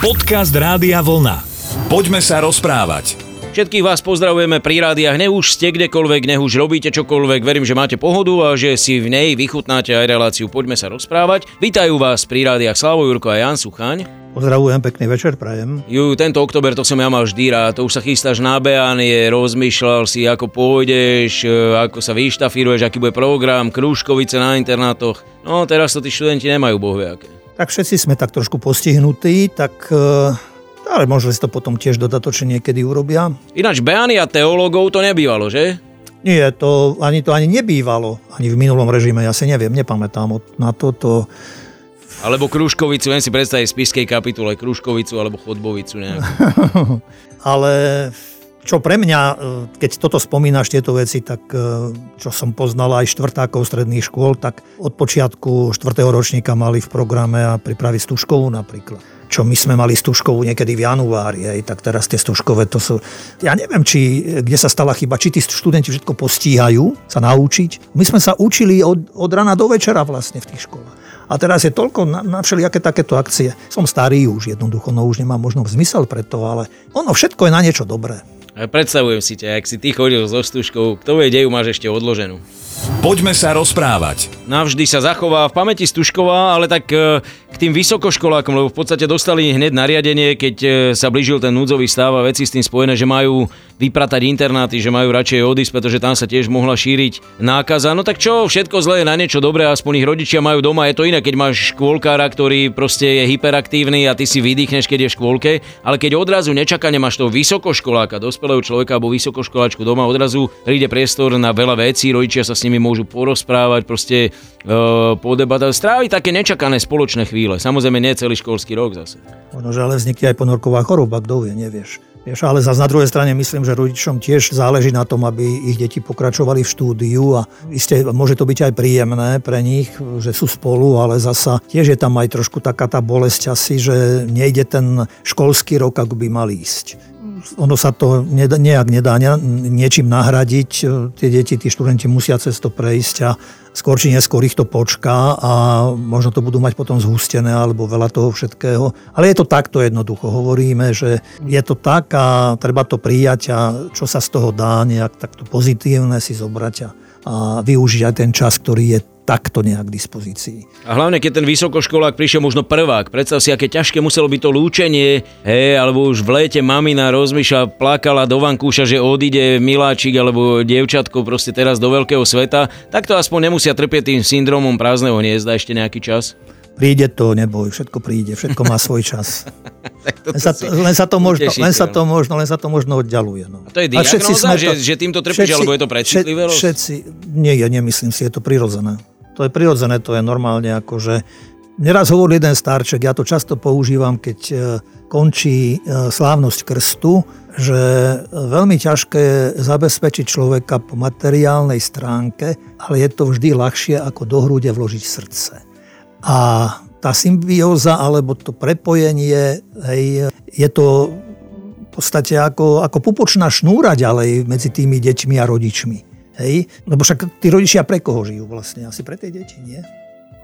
Podcast Rádia Vlna. Poďme sa rozprávať. Všetkých vás pozdravujeme pri rádiách, nech už ste kdekoľvek, nech už robíte čokoľvek, verím, že máte pohodu a že si v nej vychutnáte aj reláciu Poďme sa rozprávať. Vítajú vás pri rádiách Slavo Jurko a Jan Suchaň. Pozdravujem, pekný večer, prajem. Ju, tento oktober to som ja mal vždy rád, to už sa chystáš na beanie, rozmýšľal si, ako pôjdeš, e, ako sa vyštafíruješ, aký bude program, krúžkovice na internátoch. No teraz to tí študenti nemajú bohviaké tak všetci sme tak trošku postihnutí, tak eh, ale možno si to potom tiež dodatočne niekedy urobia. Ináč Beánia teológov to nebývalo, že? Nie, to ani to ani nebývalo, ani v minulom režime, ja si neviem, nepamätám na toto. Alebo Kruškovicu, len si predstaviť v spiskej kapitule, Kruškovicu alebo Chodbovicu nejakú. ale čo pre mňa, e, keď toto spomínaš, tieto veci, tak e, čo som poznal aj štvrtákov stredných škôl, tak od počiatku štvrtého ročníka mali v programe a pripraviť stužkovú napríklad čo my sme mali stužkovú niekedy v januári, hej, tak teraz tie stužkové to sú... Ja neviem, či, kde sa stala chyba, či tí študenti všetko postíhajú sa naučiť. My sme sa učili od, od rana do večera vlastne v tých školách. A teraz je toľko na, na všelijaké takéto akcie. Som starý už jednoducho, no už nemám možno zmysel pre to, ale ono všetko je na niečo dobré. Predstavujem si ťa, ak si ty chodil so stužkou, kto vie, deju máš ešte odloženú. Poďme sa rozprávať. Navždy sa zachová v pamäti Stušková, ale tak e, k tým vysokoškolákom, lebo v podstate dostali hneď nariadenie, keď e, sa blížil ten núdzový stav a veci s tým spojené, že majú vypratať internáty, že majú radšej odísť, pretože tam sa tiež mohla šíriť nákaza. No tak čo, všetko zlé je na niečo dobré, aspoň ich rodičia majú doma. Je to iné, keď máš škôlkára, ktorý proste je hyperaktívny a ty si vydýchneš, keď je v škôlke, ale keď odrazu nečakane máš toho vysokoškoláka, dospelého človeka alebo vysokoškoláčku doma, odrazu príde priestor na veľa vecí, rodičia sa s nimi môžu porozprávať, proste e, podebatovať, stráviť také nečakané spoločné chvíle. Samozrejme, nie celý školský rok zase. Možno, že ale vznikne aj ponorková choroba, kto vie, nevieš. Vieš, ale zase na druhej strane myslím, že rodičom tiež záleží na tom, aby ich deti pokračovali v štúdiu a iste môže to byť aj príjemné pre nich, že sú spolu, ale zasa tiež je tam aj trošku taká tá bolesť asi, že nejde ten školský rok, ako by mal ísť ono sa to nejak nedá niečím nahradiť. Tie deti, tí študenti musia cez to prejsť a skôr či neskôr ich to počká a možno to budú mať potom zhustené alebo veľa toho všetkého. Ale je to takto jednoducho. Hovoríme, že je to tak a treba to prijať a čo sa z toho dá nejak takto pozitívne si zobrať a, a využiť aj ten čas, ktorý je takto nejak k dispozícii. A hlavne, keď ten vysokoškolák prišiel možno prvák, predstav si, aké ťažké muselo byť to lúčenie, hej, alebo už v lete mamina rozmýšľa, plakala do vankúša, že odíde miláčik alebo dievčatko proste teraz do veľkého sveta, tak to aspoň nemusia trpieť tým syndromom prázdneho hniezda ešte nejaký čas. Príde to, neboj, všetko príde, všetko má svoj čas. len, sa to, len, sa to možno, len sa to možno, len sa to možno oddialuje. No. A to je diagnóza, že, to, že týmto trpíš, všetci, alebo je to predcitlivosť? Všetci, nie, ja nemyslím si, je to prirodzené. To je prirodzené, to je normálne ako, Neraz hovoril jeden starček, ja to často používam, keď e, končí e, slávnosť krstu, že veľmi ťažké zabezpečiť človeka po materiálnej stránke, ale je to vždy ľahšie ako do hrude vložiť srdce. A tá symbióza alebo to prepojenie, hej, je to v podstate ako, ako pupočná šnúra ďalej medzi tými deťmi a rodičmi. Hej? Lebo však tí rodičia pre koho žijú vlastne? Asi pre tie deti, nie?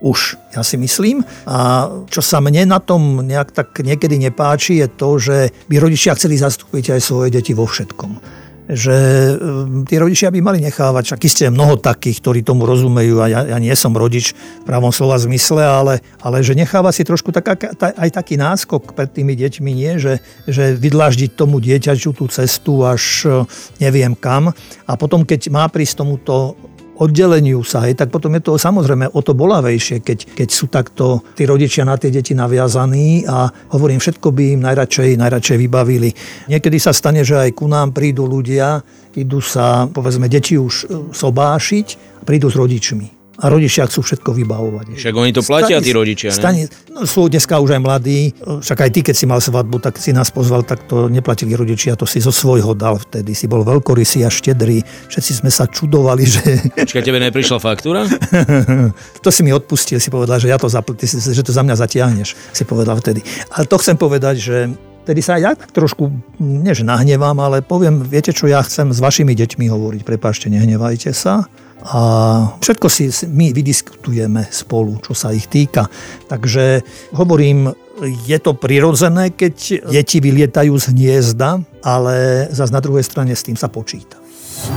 Už, ja si myslím. A čo sa mne na tom nejak tak niekedy nepáči, je to, že by rodičia chceli zastúpiť aj svoje deti vo všetkom že ehm, tí rodičia by mali nechávať, však iste mnoho takých, ktorí tomu rozumejú a ja, ja nie som rodič v pravom slova zmysle, ale, ale že necháva si trošku taká, aj taký náskok pred tými deťmi, nie? Že, že vydláždiť tomu dieťaťu tú cestu až neviem kam a potom, keď má prísť tomuto oddeleniu sa, hej, tak potom je to samozrejme o to bolavejšie, keď, keď sú takto tí rodičia na tie deti naviazaní a hovorím, všetko by im najradšej, najradšej vybavili. Niekedy sa stane, že aj ku nám prídu ľudia, idú sa, povedzme, deti už e, sobášiť, prídu s rodičmi a rodičia chcú všetko vybavovať. Však oni to platia, tí rodičia, stane, no, sú dneska už aj mladí, však aj ty, keď si mal svadbu, tak si nás pozval, tak to neplatili rodičia, to si zo svojho dal vtedy. Si bol veľkorysý a štedrý. Všetci sme sa čudovali, že... Počkaj, tebe neprišla faktúra? to si mi odpustil, si povedal, že ja to zapl- že to za mňa zatiahneš, si povedal vtedy. Ale to chcem povedať, že Tedy sa ja tak trošku, nie že nahnevám, ale poviem, viete čo, ja chcem s vašimi deťmi hovoriť, prepáčte, nehnevajte sa a všetko si my vydiskutujeme spolu, čo sa ich týka. Takže hovorím, je to prirodzené, keď deti vylietajú z hniezda, ale zase na druhej strane s tým sa počíta.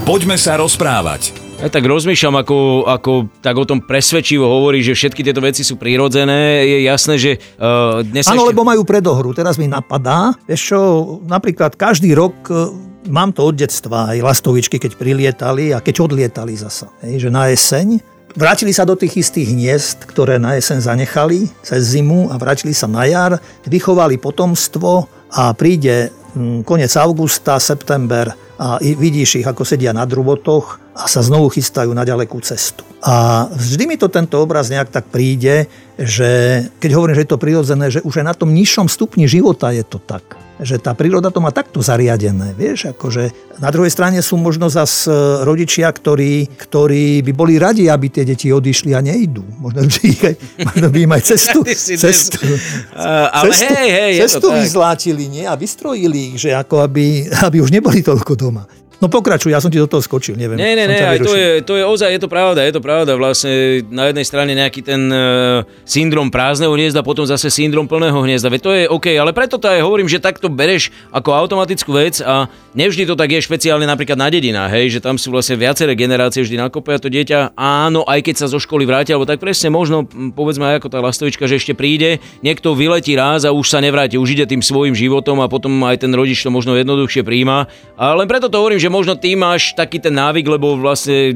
Poďme sa rozprávať. Ja tak rozmýšľam, ako, ako tak o tom presvedčivo hovorí, že všetky tieto veci sú prirodzené. Je jasné, že uh, dnes Áno, ešte... lebo majú predohru. Teraz mi napadá, vieš čo, napríklad každý rok uh, mám to od detstva, aj lastovičky, keď prilietali a keď odlietali zasa. Hej, že na jeseň Vrátili sa do tých istých hniezd, ktoré na jeseň zanechali cez zimu a vrátili sa na jar, vychovali potomstvo a príde hm, koniec augusta, september a vidíš ich, ako sedia na drubotoch a sa znovu chystajú na ďalekú cestu. A vždy mi to tento obraz nejak tak príde, že keď hovorím, že je to prirodzené, že už aj na tom nižšom stupni života je to tak že tá príroda to má takto zariadené. Vieš, akože na druhej strane sú možno zas e, rodičia, ktorí, ktorí by boli radi, aby tie deti odišli a nejdú. Možno by, ich aj, možno by im aj cestu, cestu, uh, ale cestu, hej, hej, cestu vyzlátili nie? a vystrojili ich, že ako aby, aby už neboli toľko doma. No pokračuj, ja som ti do toho skočil, neviem. Nie, nie, nie, aj to je, to je ozaj, je to pravda, je to pravda. Vlastne na jednej strane nejaký ten uh, syndrom prázdneho hniezda, potom zase syndrom plného hniezda. Veď to je OK, ale preto to aj hovorím, že takto bereš ako automatickú vec a nevždy to tak je špeciálne napríklad na dedinách, hej, že tam sú vlastne viaceré generácie vždy nakopia to dieťa. Áno, aj keď sa zo školy vráti, alebo tak presne možno, povedzme aj ako tá lastovička, že ešte príde, niekto vyletí raz a už sa nevráti, už ide tým svojim životom a potom aj ten rodič to možno jednoduchšie príjma. Ale preto to hovorím, že možno ty máš taký ten návyk, lebo vlastne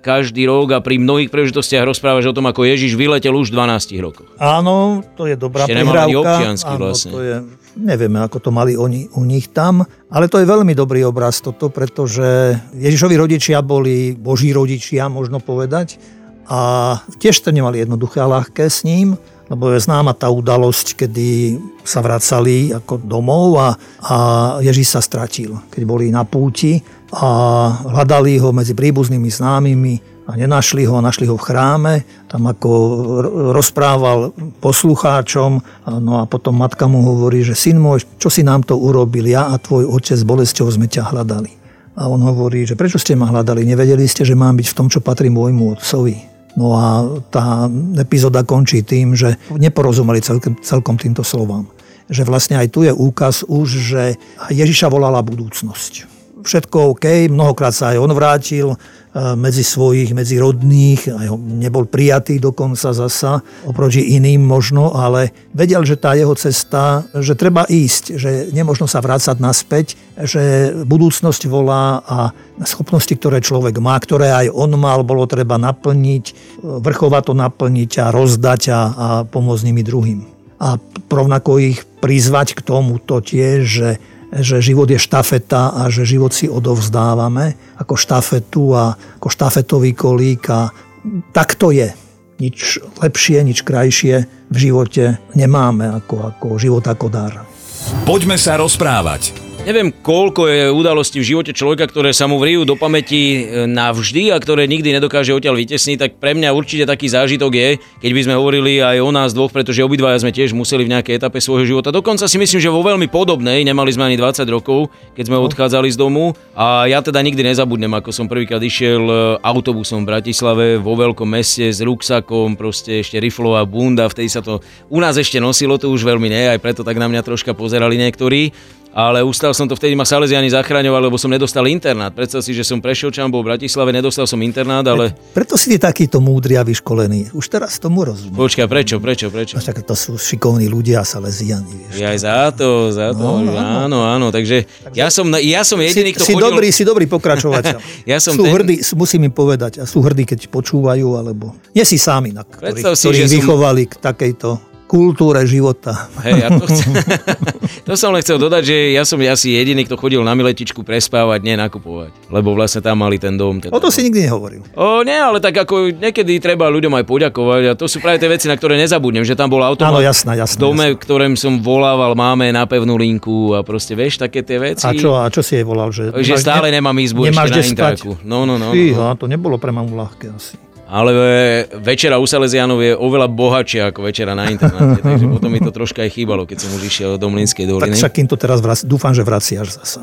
každý rok a pri mnohých príležitostiach rozprávaš o tom, ako Ježiš vyletel už v 12 rokoch. Áno, to je dobrá Ešte prehrávka. občiansky Áno, vlastne. To je, nevieme, ako to mali oni, u nich tam, ale to je veľmi dobrý obraz toto, pretože Ježišovi rodičia boli boží rodičia, možno povedať, a tiež to nemali jednoduché a ľahké s ním lebo je známa tá udalosť, kedy sa vracali ako domov a, a Ježíš sa stratil, keď boli na púti a hľadali ho medzi príbuznými známymi a nenašli ho, našli ho v chráme, tam ako rozprával poslucháčom, no a potom matka mu hovorí, že syn môj, čo si nám to urobil, ja a tvoj otec s bolesťou sme ťa hľadali. A on hovorí, že prečo ste ma hľadali, nevedeli ste, že mám byť v tom, čo patrí môjmu otcovi. No a tá epizóda končí tým, že neporozumeli celkom, celkom týmto slovám. Že vlastne aj tu je úkaz už, že Ježiša volala budúcnosť. Všetko OK, mnohokrát sa aj on vrátil, medzi svojich, medzi rodných, aj nebol prijatý dokonca zasa, oproti iným možno, ale vedel, že tá jeho cesta, že treba ísť, že nemožno sa vrácať naspäť, že budúcnosť volá a schopnosti, ktoré človek má, ktoré aj on mal, bolo treba naplniť, vrchovato naplniť a rozdať a, a pomôcť nimi druhým. A rovnako ich prizvať k tomuto tiež, že že život je štafeta a že život si odovzdávame ako štafetu a ako štafetový kolík a tak to je. Nič lepšie, nič krajšie v živote nemáme ako, ako život ako dar. Poďme sa rozprávať. Neviem, koľko je udalostí v živote človeka, ktoré sa mu vrijú do pamäti e, navždy a ktoré nikdy nedokáže odtiaľ vytesniť, tak pre mňa určite taký zážitok je, keď by sme hovorili aj o nás dvoch, pretože obidvaja sme tiež museli v nejakej etape svojho života. Dokonca si myslím, že vo veľmi podobnej, nemali sme ani 20 rokov, keď sme no. odchádzali z domu a ja teda nikdy nezabudnem, ako som prvýkrát išiel e, autobusom v Bratislave vo veľkom meste s ruksakom, proste ešte riflová bunda, vtedy sa to u nás ešte nosilo, to už veľmi nie, aj preto tak na mňa troška pozerali niektorí ale ustal som to vtedy, ma Salesiani zachraňovali, lebo som nedostal internát. Predstav si, že som prešiel čam, bol v Bratislave, nedostal som internát, ale... Preto si ty takýto múdry a vyškolený. Už teraz tomu rozumiem. Počkaj, prečo, prečo, prečo? Tak to sú šikovní ľudia a Salesiani. Vieš. Ja aj za to, za to, no, áno, áno. Takže, takže ja, som, ja som jediný, kto si, chodil... Dobrý, si dobrý pokračovateľ. ja som sú ten... hrdí, musím im povedať, a sú hrdí, keď počúvajú, alebo nie si sami, na ktorých, si, ktorých vychovali som... k takejto kultúre života. Hej, ja to, chcem, to som len chcel dodať, že ja som asi jediný, kto chodil na miletičku prespávať, nie nakupovať. Lebo vlastne tam mali ten dom. Teda. O to si nikdy nehovoril. O, nie, ale tak ako niekedy treba ľuďom aj poďakovať a to sú práve tie veci, na ktoré nezabudnem, že tam bol automat Áno, jasná, jasná, v dome, jasná. ktorým som volával, máme na pevnú linku a proste vieš, také tie veci. A čo, a čo si jej volal? Že, že stále ne, nemám izbu ešte na intraku. No, no, no, no, Fíha, to nebolo pre mamu ľahké asi ale večera u Salesianov je oveľa bohatšia ako večera na internáte, takže potom mi to troška aj chýbalo, keď som už išiel do Mlinskej doliny. Tak však to teraz vrac, dúfam, že vraciaš zasa.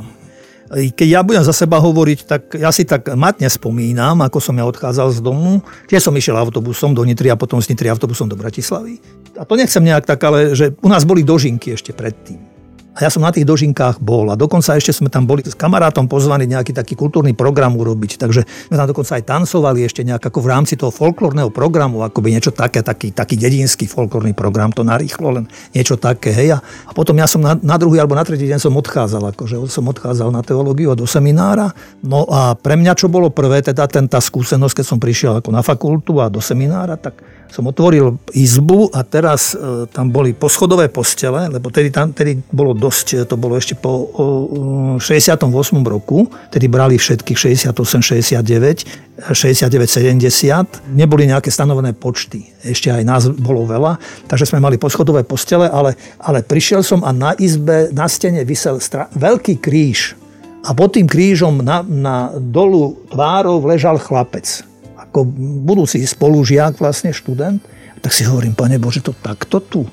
Keď ja budem za seba hovoriť, tak ja si tak matne spomínam, ako som ja odchádzal z domu. Tiež som išiel autobusom do Nitry a potom z Nitry autobusom do Bratislavy. A to nechcem nejak tak, ale že u nás boli dožinky ešte predtým. A ja som na tých dožinkách bol a dokonca ešte sme tam boli s kamarátom pozvaní nejaký taký kultúrny program urobiť. Takže sme tam dokonca aj tancovali ešte nejak ako v rámci toho folklórneho programu, akoby niečo také, taký, taký dedinský folklórny program, to narýchlo len niečo také. Hej. A potom ja som na, na druhý alebo na tretí deň som odchádzal, akože som odchádzal na teológiu a do seminára. No a pre mňa čo bolo prvé, teda ten, tá skúsenosť, keď som prišiel ako na fakultu a do seminára, tak som otvoril izbu a teraz e, tam boli poschodové postele, lebo tedy, tam, tedy bolo dosť, to bolo ešte po o, 68. roku, tedy brali všetkých 68, 69, 69, 70. Neboli nejaké stanovené počty, ešte aj nás bolo veľa, takže sme mali poschodové postele, ale, ale prišiel som a na izbe, na stene vysel stra- veľký kríž a pod tým krížom na, na dolu tvárov ležal chlapec ako budúci spolužiak, vlastne študent, tak si hovorím, pane Bože, to takto tu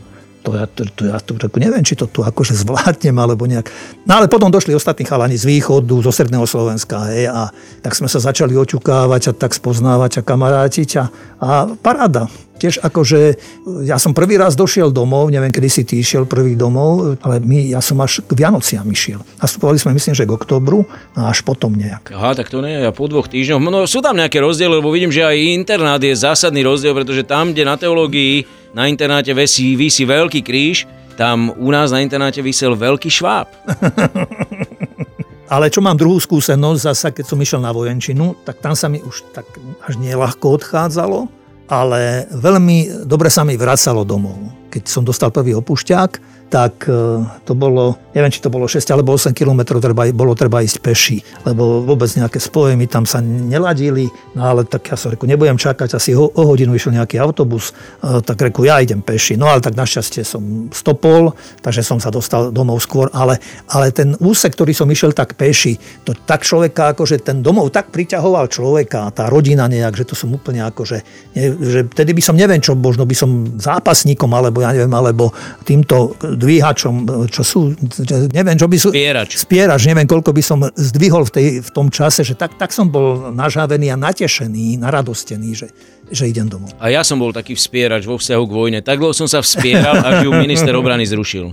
to ja, to, to, ja to, to neviem, či to tu akože zvládnem, alebo nejak. No ale potom došli ostatní chalani z východu, zo Sredného Slovenska, hej, a tak sme sa začali očukávať a tak spoznávať a kamarátiť a, a paráda. Tiež akože, ja som prvý raz došiel domov, neviem, kedy si ty išiel prvý domov, ale my, ja som až k Vianociam išiel. Nastupovali sme, myslím, že k oktobru a až potom nejak. Aha, tak to nie, ja po dvoch týždňoch. No sú tam nejaké rozdiely, lebo vidím, že aj internát je zásadný rozdiel, pretože tam, kde na teológii na internáte vesí, vysí veľký kríž, tam u nás na internáte vysel veľký šváb. Ale čo mám druhú skúsenosť, zasa keď som išiel na vojenčinu, tak tam sa mi už tak až nieľahko odchádzalo, ale veľmi dobre sa mi vracalo domov. Keď som dostal prvý opušťák, tak e, to bolo, neviem, či to bolo 6 alebo 8 kilometrov, treba, bolo treba ísť peši, lebo vôbec nejaké spoje mi tam sa neladili, no ale tak ja som reku, nebudem čakať, asi o, o hodinu išiel nejaký autobus, e, tak reku, ja idem peši. No ale tak našťastie som stopol, takže som sa dostal domov skôr, ale, ale ten úsek, ktorý som išiel tak peši, to tak človeka, akože ten domov tak priťahoval človeka, tá rodina nejak, že to som úplne akože, že vtedy by som neviem čo, možno by som zápasníkom, alebo ja neviem, alebo týmto dvíhačom, čo sú, neviem, čo by sú... Spierač. Spierač, neviem, koľko by som zdvihol v, tej, v tom čase, že tak, tak som bol nažávený a natešený, naradostený, že, že idem domov. A ja som bol taký vspierač vo vzťahu k vojne. Tak dlho som sa vspieral, až ju minister obrany zrušil.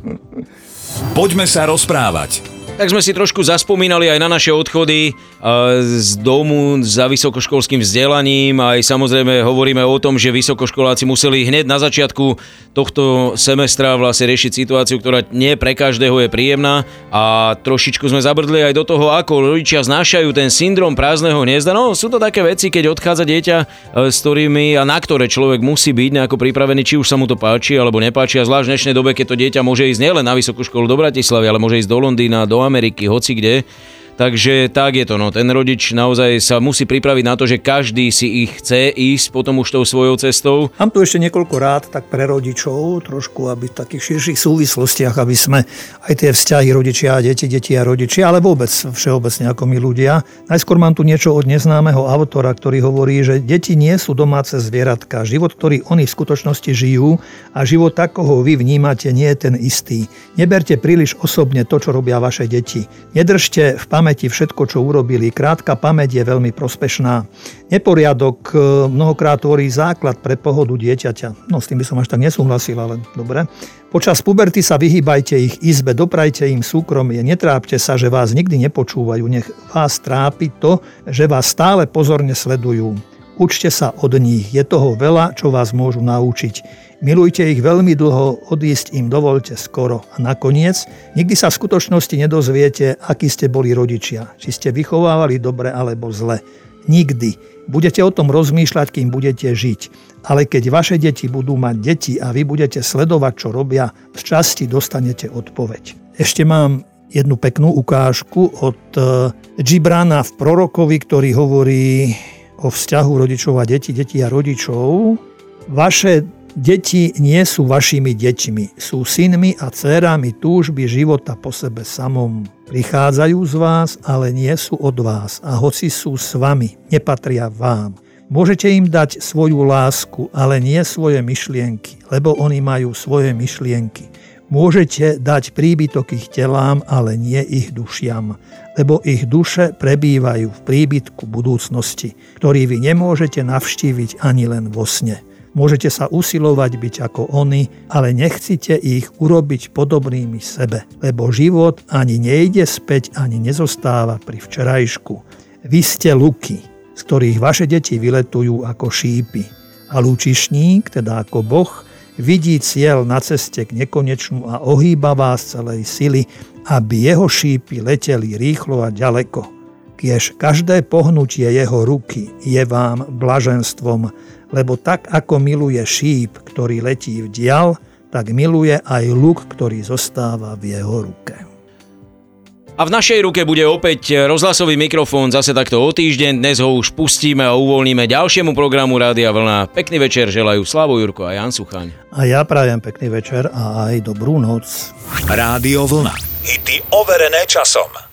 Poďme sa rozprávať. Tak sme si trošku zaspomínali aj na naše odchody z domu za vysokoškolským vzdelaním. Aj samozrejme hovoríme o tom, že vysokoškoláci museli hneď na začiatku tohto semestra vlastne riešiť situáciu, ktorá nie pre každého je príjemná. A trošičku sme zabrdli aj do toho, ako rodičia znášajú ten syndrom prázdneho hniezda. No sú to také veci, keď odchádza dieťa, e, s ktorými a na ktoré človek musí byť nejako pripravený, či už sa mu to páči alebo nepáči. A zvlášť v dnešnej dobe, keď to dieťa môže ísť nielen na vysokú školu do Bratislavy, ale môže ísť do Londýna, do Ameriky, hoci kde, Takže tak je to, no. ten rodič naozaj sa musí pripraviť na to, že každý si ich chce ísť potom už tou svojou cestou. Mám tu ešte niekoľko rád tak pre rodičov, trošku aby v takých širších súvislostiach, aby sme aj tie vzťahy rodičia a deti, deti a rodičia, ale vôbec všeobecne ako my ľudia. Najskôr mám tu niečo od neznámeho autora, ktorý hovorí, že deti nie sú domáce zvieratka. Život, ktorý oni v skutočnosti žijú a život ako ho vy vnímate, nie je ten istý. Neberte príliš osobne to, čo robia vaše deti. Nedržte v pamäti všetko, čo urobili. Krátka pamäť je veľmi prospešná. Neporiadok e, mnohokrát tvorí základ pre pohodu dieťaťa. No s tým by som až tak nesúhlasil, ale dobre. Počas puberty sa vyhýbajte ich izbe, doprajte im súkromie, netrápte sa, že vás nikdy nepočúvajú, nech vás trápi to, že vás stále pozorne sledujú. Učte sa od nich, je toho veľa, čo vás môžu naučiť. Milujte ich veľmi dlho, odísť im dovolte skoro. A nakoniec, nikdy sa v skutočnosti nedozviete, akí ste boli rodičia. Či ste vychovávali dobre alebo zle. Nikdy. Budete o tom rozmýšľať, kým budete žiť. Ale keď vaše deti budú mať deti a vy budete sledovať, čo robia, v časti dostanete odpoveď. Ešte mám jednu peknú ukážku od Gibrana v prorokovi, ktorý hovorí o vzťahu rodičov a detí, detí a rodičov. Vaše Deti nie sú vašimi deťmi, sú synmi a dcerami túžby života po sebe samom. Prichádzajú z vás, ale nie sú od vás a hoci sú s vami, nepatria vám. Môžete im dať svoju lásku, ale nie svoje myšlienky, lebo oni majú svoje myšlienky. Môžete dať príbytok ich telám, ale nie ich dušiam, lebo ich duše prebývajú v príbytku budúcnosti, ktorý vy nemôžete navštíviť ani len vo sne. Môžete sa usilovať byť ako oni, ale nechcite ich urobiť podobnými sebe, lebo život ani nejde späť, ani nezostáva pri včerajšku. Vy ste luky, z ktorých vaše deti vyletujú ako šípy. A lúčišník, teda ako Boh, vidí cieľ na ceste k nekonečnú a ohýba vás celej sily, aby jeho šípy leteli rýchlo a ďaleko. Kiež každé pohnutie jeho ruky je vám blaženstvom, lebo tak ako miluje šíp, ktorý letí v dial, tak miluje aj luk, ktorý zostáva v jeho ruke. A v našej ruke bude opäť rozhlasový mikrofón zase takto o týždeň. Dnes ho už pustíme a uvoľníme ďalšiemu programu Rádia Vlna. Pekný večer želajú Slavo Jurko a Jan Suchaň. A ja prajem pekný večer a aj dobrú noc. Rádio Vlna. Hity overené časom.